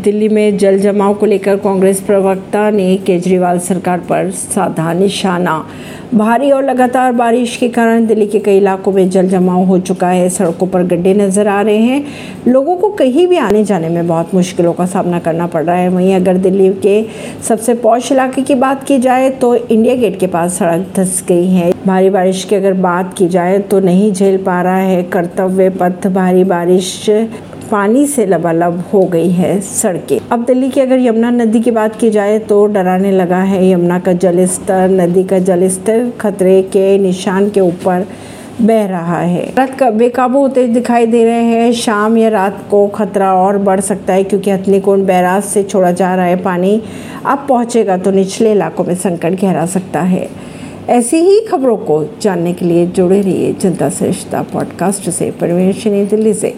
दिल्ली में जल जमाव को लेकर कांग्रेस प्रवक्ता ने केजरीवाल सरकार पर साधा निशाना। भारी और लगातार बारिश के कारण दिल्ली के कई इलाकों में जल जमाव हो चुका है। सड़कों पर गड्ढे नज़र आ रहे हैं। लोगों को कहीं भी आने जाने में बहुत मुश्किलों का सामना करना पड़ रहा है। वहीं अगर दिल्ली के सबसे पौष इलाके की बात की जाए तो इंडिया गेट के पास सड़क धस गई है। भारी बारिश की अगर बात की जाए तो नहीं झेल पा रहा है कर्तव्य पथ भारी बारिश पानी से लबालब हो गई है सड़कें। अब दिल्ली की अगर यमुना नदी की बात की जाए तो डराने लगा है यमुना का जल स्तर नदी का जल स्तर खतरे के निशान के ऊपर बह रहा है। रात का बेकाबू होते दिखाई दे रहे हैं। शाम या रात को खतरा और बढ़ सकता है क्योंकि हथनीकोण बैराज से छोड़ा जा रहा है पानी। अब पहुंचेगा तो निचले इलाकों में संकट गहरा सकता है। ऐसी ही खबरों को जानने के लिए जुड़े रहिए जनता श्रेष्ठता पॉडकास्ट से। परमेश दिल्ली से।